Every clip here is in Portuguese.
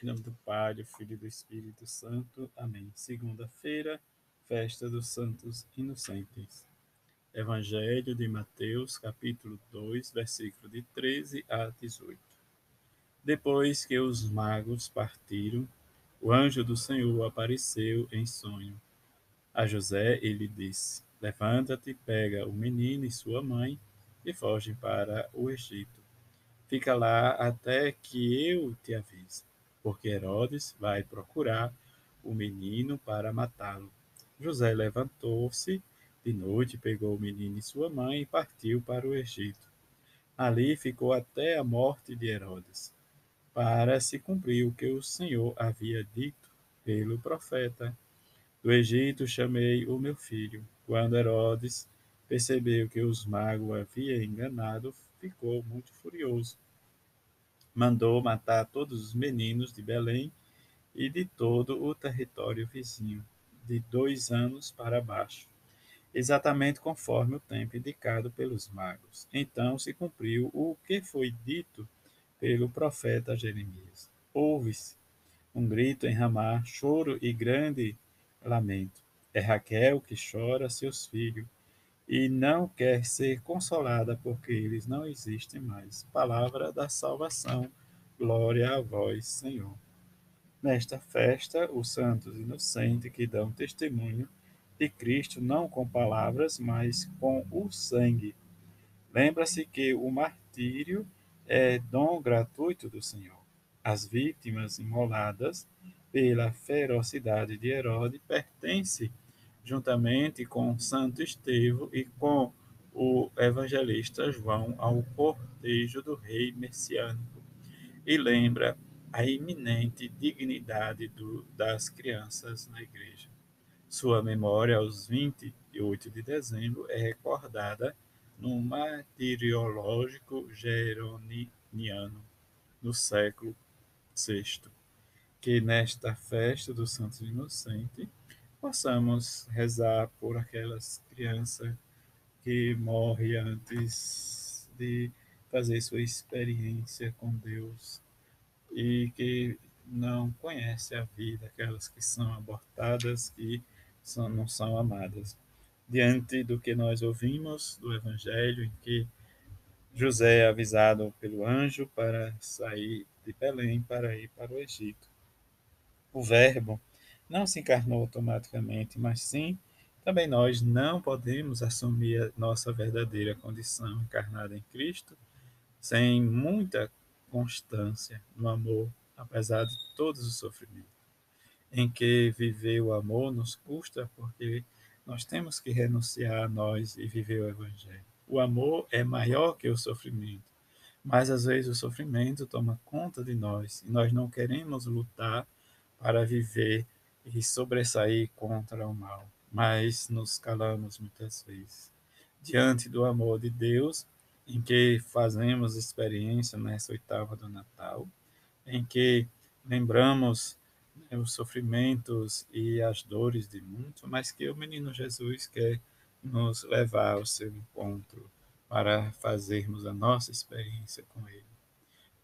Em nome do Pai, do Filho e do Espírito Santo. Amém. Segunda-feira, festa dos Santos Inocentes. Evangelho de Mateus, capítulo 2, versículo de 13 a 18. Depois que os magos partiram, o anjo do Senhor apareceu em sonho. A José ele disse: Levanta-te, pega o menino e sua mãe e foge para o Egito. Fica lá até que eu te avise porque Herodes vai procurar o menino para matá-lo. José levantou-se de noite, pegou o menino e sua mãe e partiu para o Egito. Ali ficou até a morte de Herodes, para se cumprir o que o Senhor havia dito pelo profeta. Do Egito chamei o meu filho. Quando Herodes percebeu que os magos haviam enganado, ficou muito furioso mandou matar todos os meninos de Belém e de todo o território vizinho, de dois anos para baixo, exatamente conforme o tempo indicado pelos magos. Então se cumpriu o que foi dito pelo profeta Jeremias. Ouve-se um grito em Ramá, choro e grande lamento. É Raquel que chora seus filhos e não quer ser consolada porque eles não existem mais. Palavra da salvação. Glória a vós, Senhor. Nesta festa, os santos inocentes que dão testemunho de Cristo não com palavras, mas com o sangue. Lembra-se que o martírio é dom gratuito do Senhor. As vítimas imoladas pela ferocidade de Herodes pertencem juntamente com Santo Estevão e com o evangelista João, ao cortejo do rei messiânico, e lembra a iminente dignidade do, das crianças na igreja. Sua memória, aos 28 de dezembro, é recordada no martiriológico geroniano, no século VI, que nesta festa do Santos Inocente possamos rezar por aquelas crianças que morrem antes de fazer sua experiência com Deus e que não conhecem a vida, aquelas que são abortadas e são, não são amadas. Diante do que nós ouvimos do Evangelho, em que José é avisado pelo anjo para sair de Belém para ir para o Egito. O Verbo não se encarnou automaticamente, mas sim também nós não podemos assumir a nossa verdadeira condição encarnada em Cristo sem muita constância no amor, apesar de todos os sofrimentos. Em que viver o amor nos custa porque nós temos que renunciar a nós e viver o Evangelho. O amor é maior que o sofrimento, mas às vezes o sofrimento toma conta de nós e nós não queremos lutar para viver e sobressair contra o mal, mas nos calamos muitas vezes. Diante do amor de Deus, em que fazemos experiência nessa oitava do Natal, em que lembramos né, os sofrimentos e as dores de muitos, mas que o menino Jesus quer nos levar ao seu encontro para fazermos a nossa experiência com ele.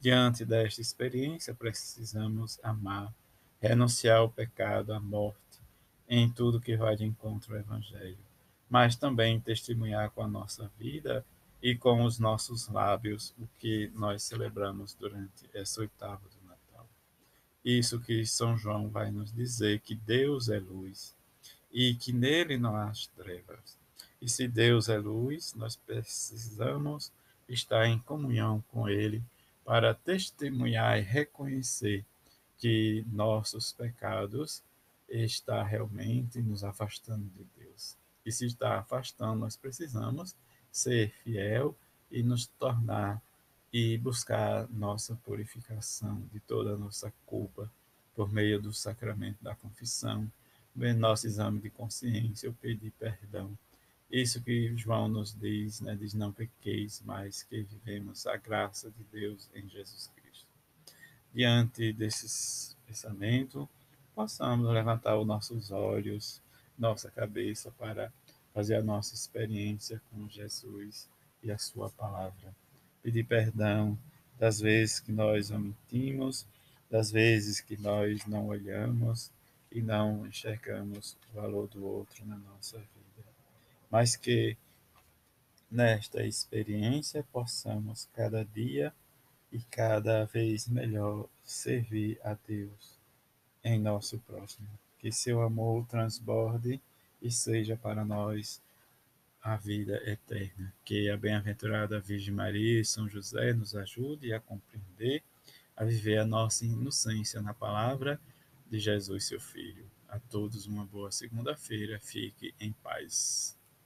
Diante desta experiência, precisamos amar renunciar ao pecado, à morte, em tudo que vai de encontro ao Evangelho, mas também testemunhar com a nossa vida e com os nossos lábios o que nós celebramos durante essa oitava do Natal. Isso que São João vai nos dizer que Deus é luz e que nele não há trevas. E se Deus é luz, nós precisamos estar em comunhão com ele para testemunhar e reconhecer que nossos pecados está realmente nos afastando de Deus. E se está afastando, nós precisamos ser fiel e nos tornar e buscar nossa purificação de toda a nossa culpa por meio do sacramento da confissão, nosso exame de consciência, o pedir perdão. Isso que João nos diz, né, diz não pequeis, mas que vivemos a graça de Deus em Jesus diante desses pensamentos, possamos levantar os nossos olhos, nossa cabeça para fazer a nossa experiência com Jesus e a sua palavra. Pedir perdão das vezes que nós omitimos das vezes que nós não olhamos e não enxergamos o valor do outro na nossa vida, mas que nesta experiência possamos cada dia e cada vez melhor servir a Deus em nosso próximo. Que seu amor transborde e seja para nós a vida eterna. Que a bem-aventurada Virgem Maria e São José nos ajude a compreender, a viver a nossa inocência na palavra de Jesus, seu Filho. A todos uma boa segunda-feira. Fique em paz.